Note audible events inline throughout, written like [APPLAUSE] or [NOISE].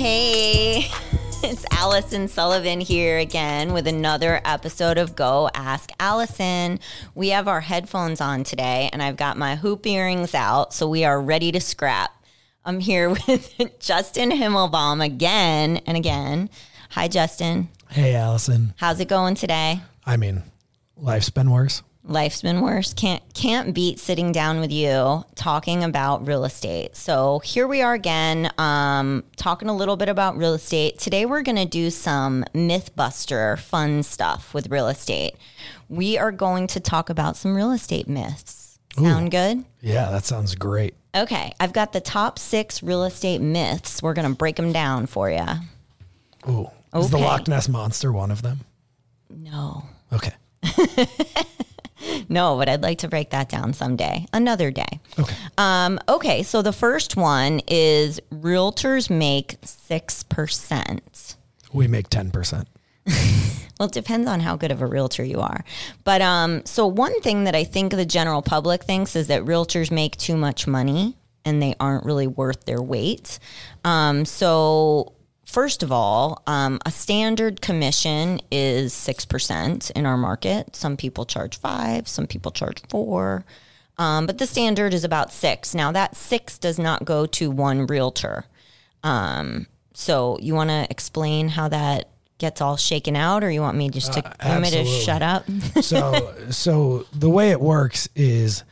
Hey, [LAUGHS] it's Allyson Sullivan here again with another episode of Go Ask Allyson. We have our headphones on today, and I've got my hoop earrings out, so we are ready to scrap. I'm here [LAUGHS] with Justin Himmelbaum again and again. Hi, Justin. Hey, Allyson. How's it going today? I mean, life's been worse. Life's been worse. Can't can't beat sitting down with you talking about real estate. So here we are again, um, talking a little bit about real estate. Today we're gonna do some MythBuster fun stuff with real estate. We are going to talk about some real estate myths. Sound good? Yeah, that sounds great. Okay, I've got the top six real estate myths. We're gonna break them down for you. Ooh. Is the Loch Ness Monster one of them? No, Okay. [LAUGHS] no, but I'd like to break that down someday, another day. Okay. Um, okay, so the first one is realtors make 6%. We make 10%. [LAUGHS] Well, it depends on how good of a realtor you are. But um, so one thing that I think the general public thinks is that realtors make too much money and they aren't really worth their weight. Um, so first of all, um, a standard commission is six percent in our market. Some people charge five, some people charge four. Um, but the standard is about six. Now that six does not go to one realtor. Um, so you want to explain how that gets all shaken out, or you want me just to want me to shut up? [LAUGHS] So, so the way it works is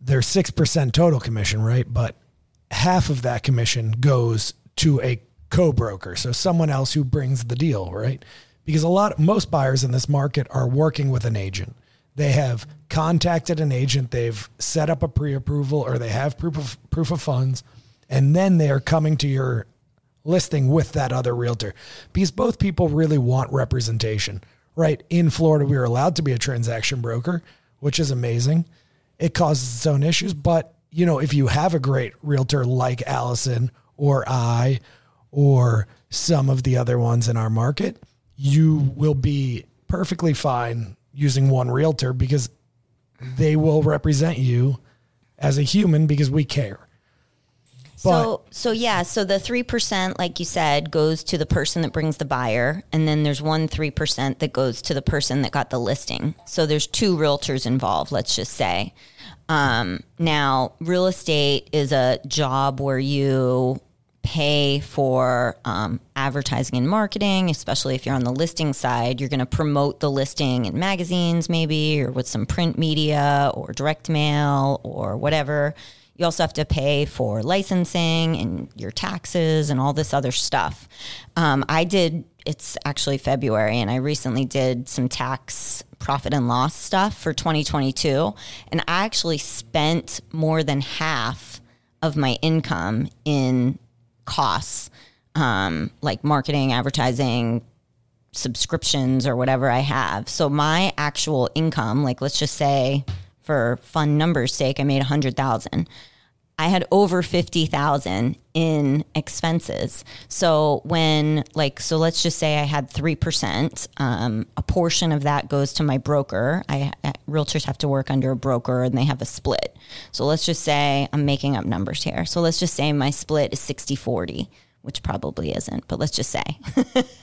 there's 6% total commission, right? But half of that commission goes to a co-broker. So someone else who brings the deal, right? Because a lot, most buyers in this market are working with an agent. They have contacted an agent, they've set up a pre-approval or they have proof of proof of funds, and then they are coming to your listing with that other realtor because both people really want representation, right? In Florida, we are allowed to be a transaction broker, which is amazing. It causes its own issues, but you know, if you have a great realtor like Allyson or I or some of the other ones in our market, you will be perfectly fine using one realtor because they will represent you as a human because we care. so so yeah, so the three percent, like you said, goes to the person that brings the buyer, and then there's one three percent that goes to the person that got the listing. So there's two realtors involved. Let's just say. Um, now, real estate is a job where you pay for um, advertising and marketing, especially if you're on the listing side. You're going to promote the listing in magazines, maybe, or with some print media or direct mail or whatever. You also have to pay for licensing and your taxes and all this other stuff. Um, I did, it's actually February, and I recently did some tax profit and loss stuff for 2022. And I actually spent more than half of my income in costs, um, like marketing, advertising, subscriptions, or whatever I have. So my actual income, like let's just say for fun numbers sake, I made a hundred thousand. I had over 50,000 in expenses. So when like so let's just say I had 3%, um, a portion of that goes to my broker. I, I realtors have to work under a broker and they have a split. So let's just say I'm making up numbers here. So let's just say my split is 60/40, which probably isn't, but let's just say. [LAUGHS]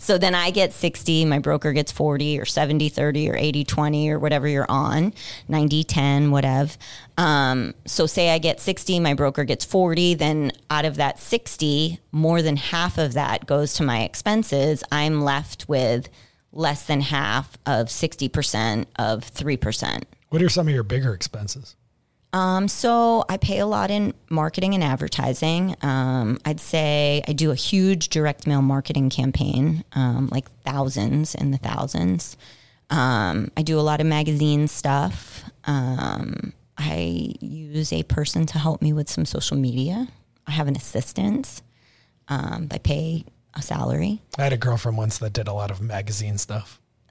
So then I get 60, my broker gets 40 or 70 30 or 80 20 or whatever you're on, 90 10, whatever. Um, so say I get 60, my broker gets 40, then out of that 60, more than half of that goes to my expenses. I'm left with less than half of 60% of 3%. What are some of your bigger expenses? Um, so I pay a lot in marketing and advertising. Um, I'd say I do a huge direct mail marketing campaign, um, like thousands in the thousands. Um, I do a lot of magazine stuff. Um, I use a person to help me with some social media. I have an assistant. Um, I pay a salary. I had a girlfriend once that did a lot of magazine stuff. [LAUGHS]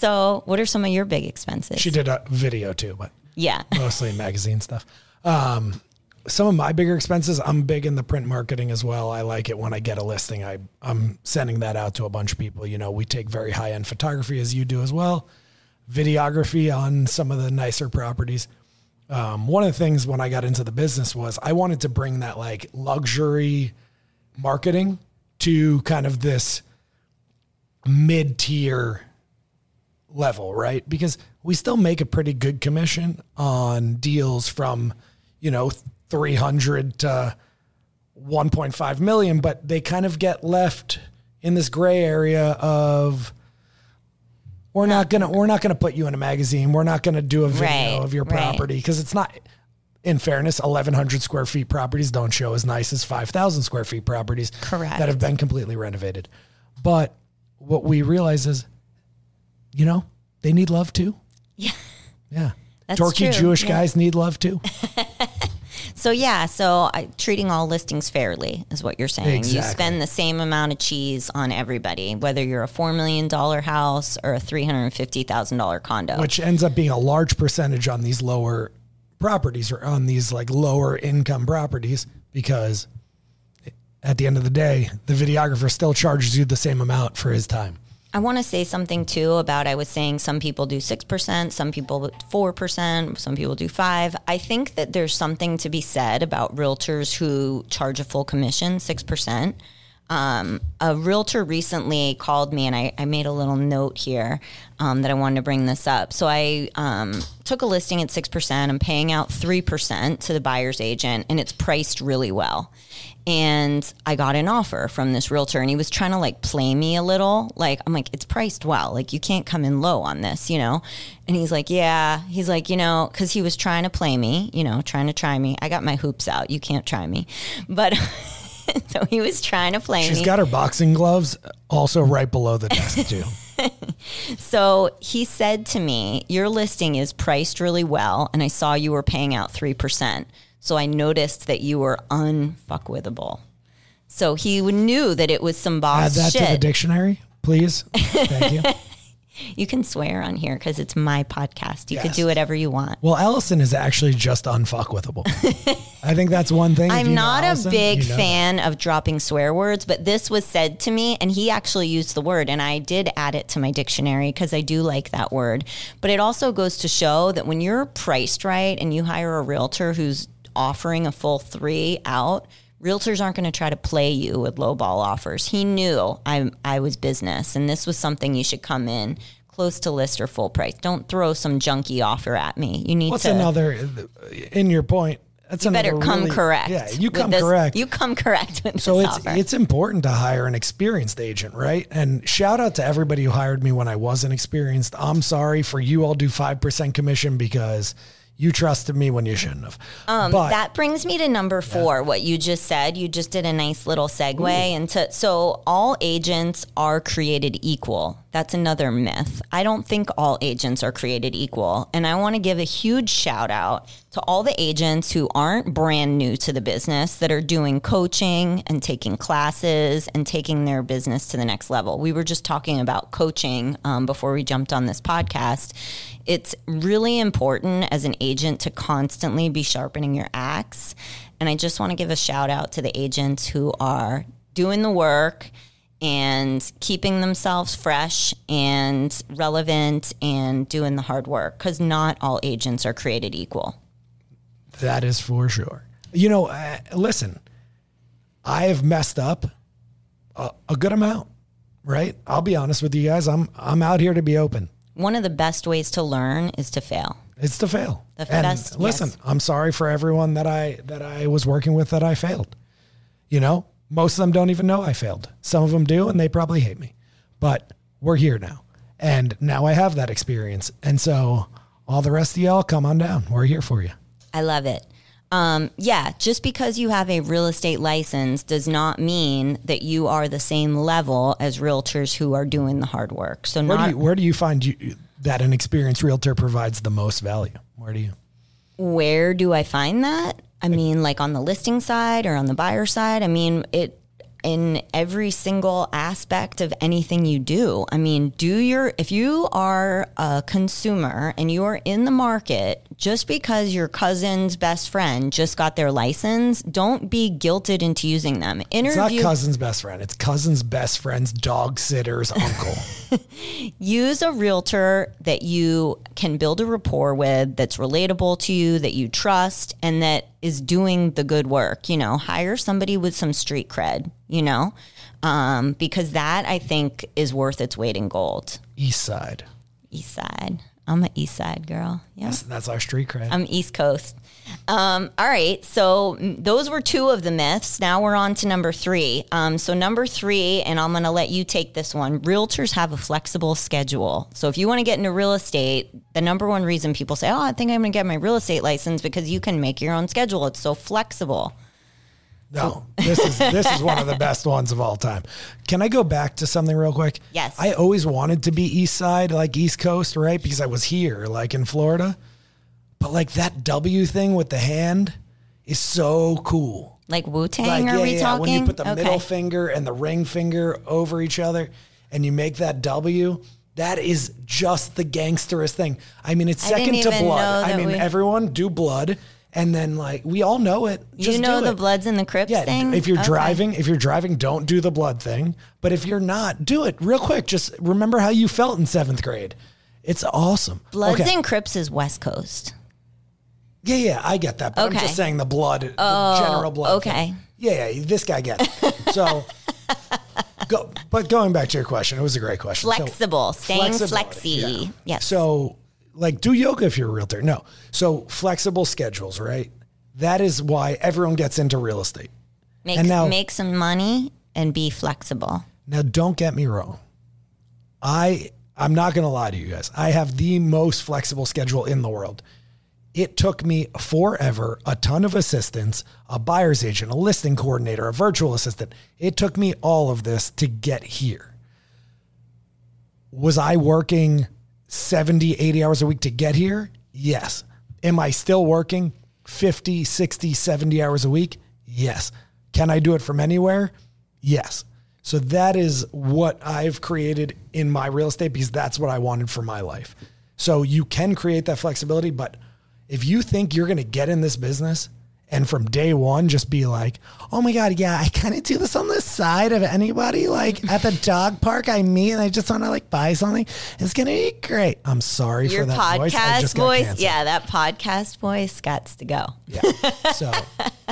So, what are some of your big expenses? She did a video too, but yeah. [LAUGHS] mostly magazine stuff. Um, some of my bigger expenses, I'm big in the print marketing as well. I like it when I get a listing. I, I'm sending that out to a bunch of people. You know, we take very high end photography as you do as well, videography on some of the nicer properties. um, one of the things when I got into the business was I wanted to bring that like luxury marketing to kind of this mid tier level, right? Because we still make a pretty good commission on deals from, you know, 300 to 1.5 million, but they kind of get left in this gray area of we're not gonna we're not gonna put you in a magazine. We're not gonna do a video Right, of your property because it's not. In fairness, 1,100 square feet properties don't show as nice as 5,000 square feet properties Correct. that have been completely renovated. But what we realize is, you know, they need love too. Yeah. Yeah. [LAUGHS] That's Dorky true, Jewish yeah. guys need love too. [LAUGHS] So yeah, so I, treating all listings fairly is what you're saying. You spend the same amount of cheese on everybody, whether you're a four million dollar house or a three hundred fifty thousand dollar condo. which ends up being a large percentage on these lower properties or on these like lower income properties because eh, at the end of the day, the videographer still charges you the same amount for his time. I want to say something too about I was saying some people do 6%, some people 4%, some people do 5. I think that there's something to be said about realtors who charge a full commission, 6%. Um, a realtor recently called me and I, I made a little note here um, that I wanted to bring this up. So I um, took a listing at 6%. I'm paying out 3% to the buyer's agent and it's priced really well. And I got an offer from this realtor and he was trying to like play me a little. Like, I'm like, it's priced well. Like, you can't come in low on this, you know? And he's like, yeah. He's like, you know, because he was trying to play me, you know, trying to try me. I got my hoops out. You can't try me. But [LAUGHS] [LAUGHS] so he was trying to play She's me. She's got her boxing gloves also right below the desk too. [LAUGHS] So he said to me, Your listing is priced really well, and I saw you were paying out 3%. So I noticed that you were unfuckwithable. So he knew that it was some boss Add that to the dictionary, please. [LAUGHS] Thank you. You can swear on here because it's my podcast. You could do whatever you want. Well, Allyson is actually just unfuckwithable. [LAUGHS] I think that's one thing. I'm not Allyson, a big you know that. fan of dropping swear words, but this was said to me, and he actually used the word, and I did add it to my dictionary because I do like that word. But it also goes to show that when you're priced right and you hire a realtor who's offering a full three out, realtors aren't going to try to play you with lowball offers. He knew I I was business, and this was something you should come in close to list or full price. Don't throw some junky offer at me. You need to. What's to another, in your point, that's you better come really- correct. Yeah, you come this- correct. You come correct with So it's offer. it's important to hire an experienced agent, right? And shout out to everybody who hired me when I wasn't experienced. I'm sorry for you all do five percent commission because you trusted me when you shouldn't have. Um, but that brings me to number four. What you just said, you just did a nice little segue into. So all agents are created equal. That's another myth. I don't think all agents are created equal, and I want to give a huge shout out to all the agents who aren't brand new to the business that are doing coaching and taking classes and taking their business to the next level. We were just talking about coaching um, before we jumped on this podcast. It's really important as an agent to constantly be sharpening your axe. And I just want to give a shout out to the agents who are doing the work and keeping themselves fresh and relevant and doing the hard work because not all agents are created equal. that is for sure. You know, uh, listen, I have messed up a, a good amount, right? I'll be honest with you guys. I'm I'm out here to be open. One of the best ways to learn is to fail. It's to fail. The and best- listen, yes. I'm sorry for everyone that I that I was working with that I failed. You know, most of them don't even know I failed. Some of them do, and they probably hate me. But we're here now, and now I have that experience, and so all the rest of y'all, come on down. We're here for you. I love it. Um, yeah, just because you have a real estate license does not mean that you are the same level as realtors who are doing the hard work. So Where not do you where do you find you, that an experienced realtor provides the most value? Where do you? where do I find that? I mean, like on the listing side or on the buyer side. I mean, it in every single aspect of anything you do. I mean, do your if you are a consumer and you are in the market just because your cousin's best friend just got their license, don't be guilted into using them. It's not cousin's best friend. It's cousin's best friend's dog sitter's uncle. [LAUGHS] use a realtor that you can build a rapport with, that's relatable to you, that you trust, and that is doing the good work. You know, hire somebody with some street cred, you know, um, because that I think is worth its weight in gold. East side. East side. I'm an East Side girl. Yeah, That's, that's our street cred. I'm East Coast. Um, all right, so those were two of the myths. Now we're on to number three. Um, so number three, and I'm going to let you take this one. Realtors have a flexible schedule. So if you want to get into real estate, the number one reason people say, "Oh, I think I'm going to get my real estate license," because you can make your own schedule. It's so flexible. No, this is this is one of the best ones of all time. Can I go back to something real quick? Yes. I always wanted to be East Side, like East Coast, right? Because I was here, like in Florida. But like that W thing with the hand is so cool. Like Wu Tang, Like are we yeah, talking? when you put the Okay. middle finger and the ring finger over each other, and you make that W. That is just the gangsterest thing. I mean, it's second to blood. I mean, we- everyone do blood, and then like we all know it. Just you know the it. Bloods and the Crips Yeah, thing. if you're Okay. driving, if you're driving, don't do the blood thing. But if you're not, do it real quick. Just remember how you felt in seventh grade. It's awesome. Bloods okay. and Crips is West Coast. yeah, yeah, I get that. But I'm Oh, just saying the blood, the oh, general blood. okay. thing. Yeah, yeah, this guy gets it. So, go. But going back to your question, it was a great question. So- Flexible, staying Flexibility, flexy. yeah. Yes. So, like, do yoga if you're a realtor. No. So, flexible schedules, right? That is why everyone gets into real estate. make, and now- make some money and be flexible. Now, don't get me wrong. I I'm not going to lie to you guys. I have the most flexible schedule in the world. It took me forever, a ton of assistants, a buyer's agent, a listing coordinator, a virtual assistant. It took me all of this to get here. Was I working 70, 80 hours a week to get here? Yes. Am I still working 50, 60, 70 hours a week? Yes. Can I do it from anywhere? Yes. So that is what I've created in my real estate because that's what I wanted for my life. So you can create that flexibility, but if you think you're going to get in this business and from day one just be like, oh my God, yeah, I kind of do this on the side of anybody like at the dog park I meet and I just want to like buy something, it's going to be great. I'm sorry Your for that voice. Podcast voice, canceled. yeah, that podcast voice got to go. Yeah. So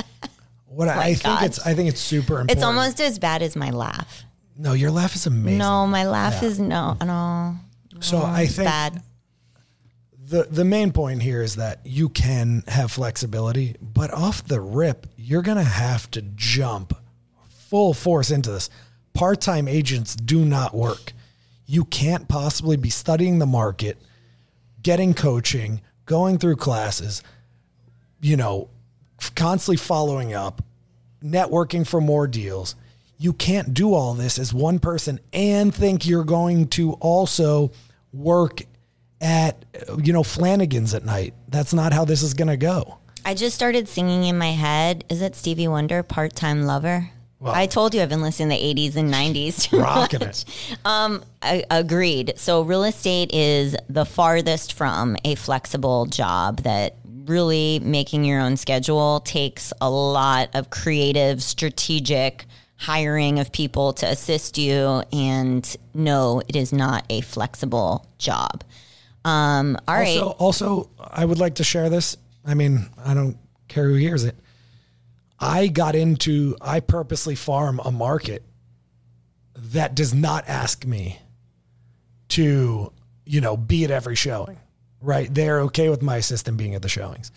[LAUGHS] what I, I think it's I think it's super important. It's almost as bad as my laugh. no, your laugh is amazing. No, my laugh is no, no, so I think bad. The the main point here is that you can have flexibility, but off the rip, you're gonna have to jump full force into this. Part-time agents do not work. You can't possibly be studying the market, getting coaching, going through classes, you know, constantly following up, networking for more deals. You can't do all this as one person and think you're going to also work at you know Flanagan's at night. That's not how this is going to go. I just started singing in my head. Is it Stevie Wonder, Part Time Lover? Well- I told you I've been listening to the 80s and 90s. too [LAUGHS] Rocking much. it. Um, I agreed. So real estate is the farthest from a flexible job that really making your own schedule takes a lot of creative, strategic hiring of people to assist you. And no, it is not a flexible job. Um, all right. Also, also, I would like to share this. I mean, I don't care who hears it. I got into, I purposely farm a market that does not ask me to, you know, be at every showing, right? They're okay with my assistant being at the showings.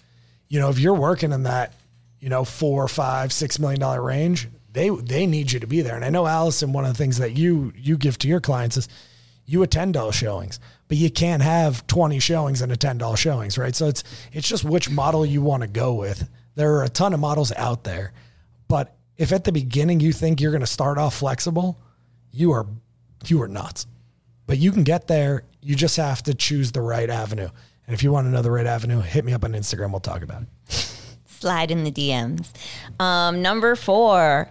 You know, if you're working in that, you know, four, five, six million dollar range, they they need you to be there. And I know Allyson, one of the things that you you give to your clients is you attend all showings, but you can't have 20 showings and attend all showings, right? So it's it's just which model you want to go with. There are a ton of models out there, but if at the beginning you think you're going to start off flexible, you are you are nuts. But you can get there. You just have to choose the right avenue. And if you want to know the right avenue, hit me up on Instagram. We'll talk about it. slide in the DMs. Um, number four,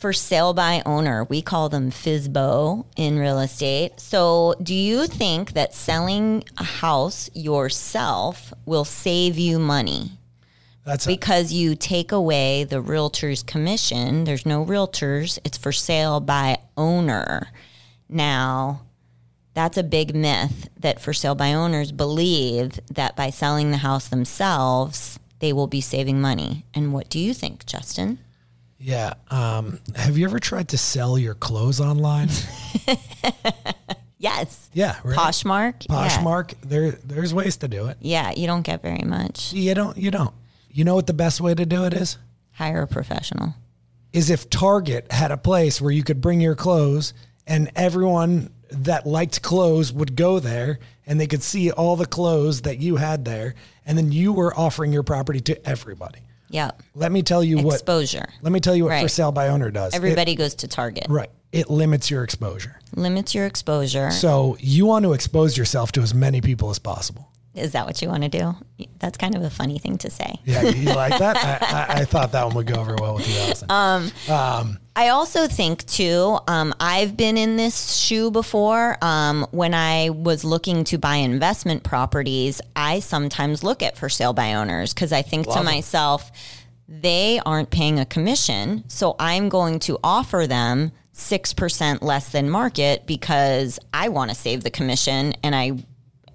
for sale by owner. We call them FSBO in real estate. So, do you think that selling a house yourself will save you money? That's a, Because you take away the realtor's commission. There's no realtors, it's for sale by owner. Now, that's a big myth that for sale by owners believe that by selling the house themselves, they will be saving money. And what do you think, Justin? Yeah. Um, have you ever tried to sell your clothes online? [LAUGHS] Yes. Yeah. Right? Poshmark. Yeah. Poshmark. There, there's ways to do it. Yeah, you don't get very much. You don't. You don't. You know what the best way to do it is? Hire a professional. Is if Target had a place where you could bring your clothes and everyone that liked clothes would go there and they could see all the clothes that you had there and then you were offering your property to everybody. Yep. Let me tell you what Exposure. let me tell you what for sale by owner does. It- Everybody goes to Target. right. It limits your exposure. Limits your exposure. So you want to expose yourself to as many people as possible. Is that what you want to do? That's kind of a funny thing to say. Yeah, you like that? [LAUGHS] I, I, I thought that one would go over well with you, Allyson. I also think too. Um, I've been in this shoe before. Um, when I was looking to buy investment properties, I sometimes look at for sale by owners because I think to myself, they aren't paying a commission, so I'm going to offer them six percent less than market because I want to save the commission and I.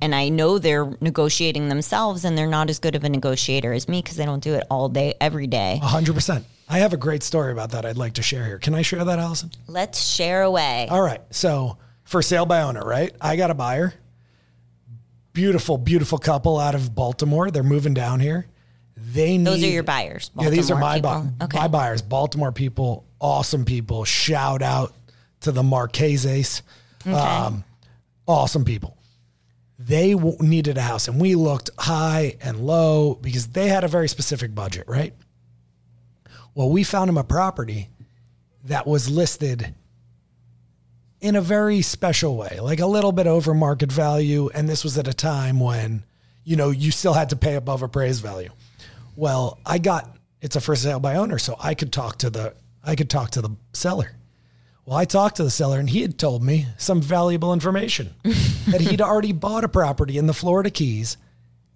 And I know they're negotiating themselves, and they're not as good of a negotiator as me because they don't do it all day, every day. 100%. I have a great story about that I'd like to share here. Can I share that, Allyson? Let's share away. All right. So for sale by owner, right? I got a buyer. Beautiful, beautiful couple out of Baltimore. They're moving down here. They need Those are your buyers. Yeah, these are Baltimore my, bu-. Okay. my buyers. Baltimore people, awesome people. Shout out to the Marqueses. Um, awesome people. They w- needed a house, and we looked high and low because they had a very specific budget, right? Well, we found them a property that was listed in a very special way, like a little bit over market value. And this was at a time when, you know, you still had to pay above appraised value. Well, I got it's a for sale by owner, so I could talk to the I could talk to the seller. Well, I talked to the seller and he had told me some valuable information [LAUGHS] that he'd already bought a property in the Florida Keys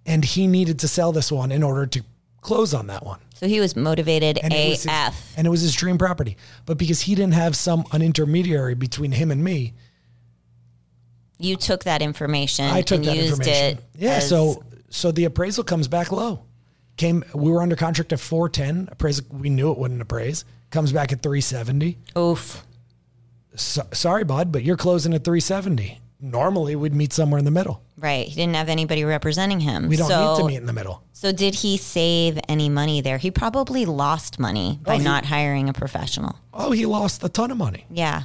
and he needed to sell this one in order to close on that one. So he was motivated And it was his- AF. and it was his dream property. But because he didn't have some an intermediary between him and me, You took that information I took and that used information. it. yeah, as- so so the appraisal comes back low. Came we were under contract at 410. Appraisal we knew it wouldn't appraise. Comes back at 370. oof. So, sorry, bud, but you're closing at 370. Normally we'd meet somewhere in the middle. Right. He didn't have anybody representing him. We don't so, need to meet in the middle. So did he save any money there? He probably lost money oh, by Oh, he- not hiring a professional. Oh, he lost a ton of money. Yeah.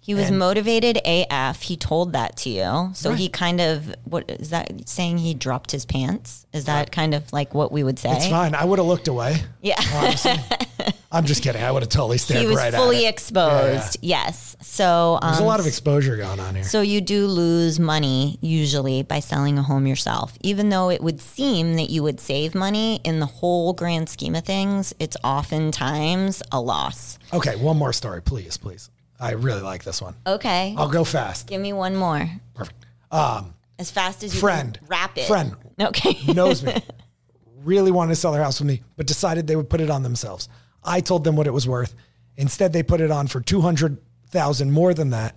He was And- motivated AF. He told that to you. So Right. he kind of what is that saying he dropped his pants? Is uh, that kind of like what we would say? It's fine. I would have looked away. Yeah. [LAUGHS] [LAUGHS] I'm just kidding. I would have totally stared he was right fully at it. exposed. Yes. So um, There's a lot of exposure going on here. So you do lose money usually by selling a home yourself. Even though it would seem that you would save money in the whole grand scheme of things, it's oftentimes a loss. Okay, one more story, please, please. I really like this one. Okay. I'll go fast. Give me one more. Perfect. Um, As fast as you Friend. can wrap it. Friend. Okay. knows me, [LAUGHS] really wanted to sell their house with me, but decided they would put it on themselves. I told them what it was worth. Instead, they put it on for two hundred thousand more than that.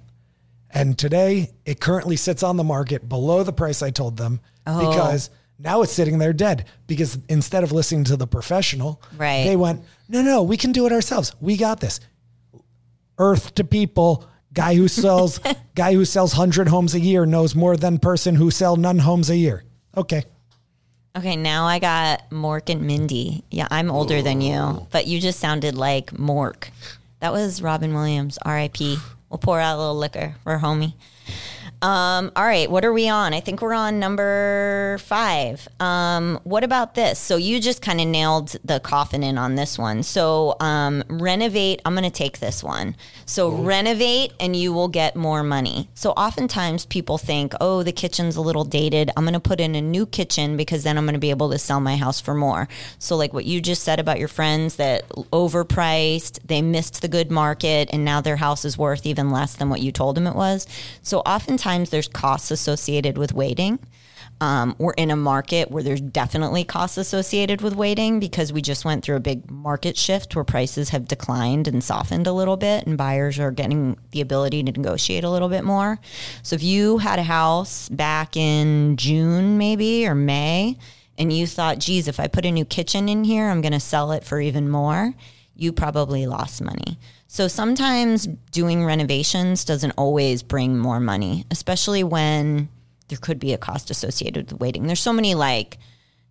And today, it currently sits on the market below the price I told them Oh. because now it's sitting there dead. Because instead of listening to the professional, Right. they went, "No, no, we can do it ourselves. We got this." Earth to people. Guy who sells [LAUGHS] guy who sells hundred homes a year knows more than person who sell none homes a year. Okay. Okay, now I got Mork and Mindy. Yeah, I'm older than you, but you just sounded like Mork. That was Robin Williams, R.I.P. We'll pour out a little liquor for homie. Um, all right, what are we on? I think we're on number five. Um, what about this? So you just kind of nailed the coffin in on this one. So um, renovate. I'm going to take this one. So renovate, and you will get more money. So oftentimes people think, oh, the kitchen's a little dated. I'm going to put in a new kitchen because then I'm going to be able to sell my house for more. So like what you just said about your friends that overpriced, they missed the good market, and now their house is worth even less than what you told them it was. So oftentimes sometimes there's costs associated with waiting. Um, we're in a market where there's definitely costs associated with waiting because we just went through a big market shift where prices have declined and softened a little bit, and buyers are getting the ability to negotiate a little bit more. So if you had a house back in June, maybe or May, and you thought, geez, if I put a new kitchen in here, I'm going to sell it for even more, you probably lost money. So sometimes doing renovations doesn't always bring more money, especially when there could be a cost associated with waiting. There's so many like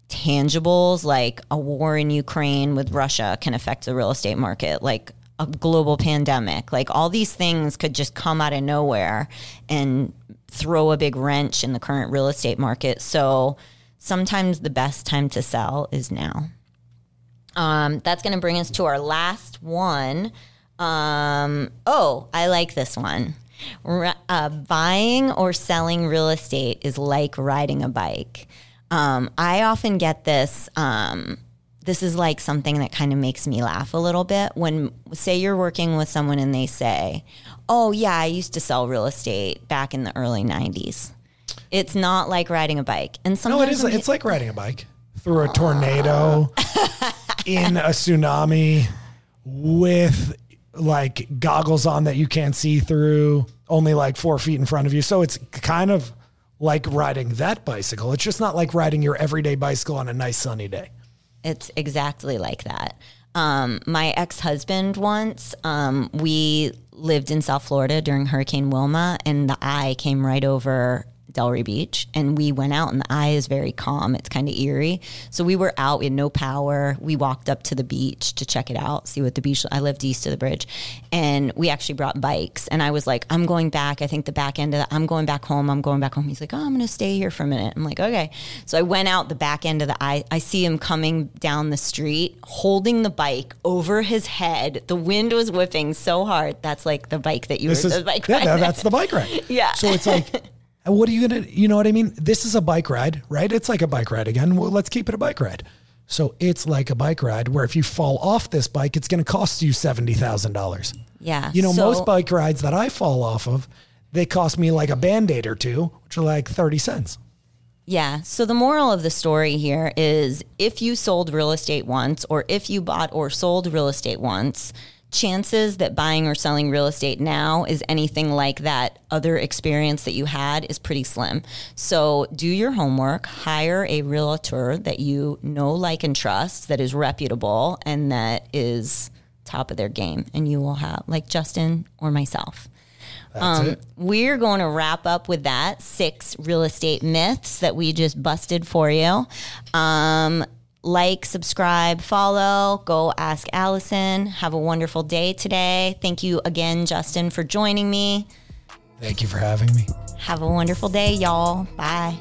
tangibles, like a war in Ukraine with Russia can affect the real estate market, like a global pandemic. Like all these things could just come out of nowhere and throw a big wrench in the current real estate market. So sometimes the best time to sell is now. Um, that's going to bring us to our last one. Um, oh, I like this one. Uh, buying or selling real estate is like riding a bike. Um, I often get this. Um, this is like something that kind of makes me laugh a little bit when, say, you're working with someone and they say, Oh, yeah, I used to sell real estate back in the early 90s. It's not like riding a bike. And sometimes no, it is. It's like riding a bike through a tornado, in a tsunami, with like goggles on that you can't see through, only like four feet in front of you. So it's kind of like riding that bicycle. It's just not like riding your everyday bicycle on a nice sunny day. It's exactly like that. Um, my ex husband once, um, we lived in South Florida during Hurricane Wilma, and the eye came right over Delray Beach, and we went out, and the eye is very calm. It's kind of eerie. So we were out, we had no power. We walked up to the beach to check it out, see what the beach. I lived east of the bridge, and we actually brought bikes. And I was like, I'm going back. I think the back end of that. I'm going back home. I'm going back home. He's like, Oh, I'm going to stay here for a minute. I'm like, Okay. So I went out the back end of the eye. I see him coming down the street, holding the bike over his head. The wind was whipping so hard. That's like the bike that you this were is, the bike yeah, ride. that's the bike ride. [LAUGHS] yeah. So it's like. [LAUGHS] what are you gonna you know what i mean? This is a bike ride right? It's like a bike ride again. Well let's keep it a bike ride. So it's like a bike ride where if you fall off this bike it's going to cost you $70000 yeah you know so, most bike rides that i fall off of they cost me like a band-aid or two which are like 30 cents. Yeah. So the moral of the story here is if you sold real estate once, or if you bought or sold real estate once, chances that buying or selling real estate now is anything like that other experience that you had is pretty slim. So do your homework, hire a realtor that you know, like, and trust that is reputable and that is top of their game. And you will have, like Justin or myself. Um, we're going to wrap up with that six real estate myths that we just busted for you. Um, like, subscribe, follow, go ask Allyson. Have a wonderful day today. Thank you again, Justin, for joining me. Thank you for having me. Have a wonderful day, y'all. Bye.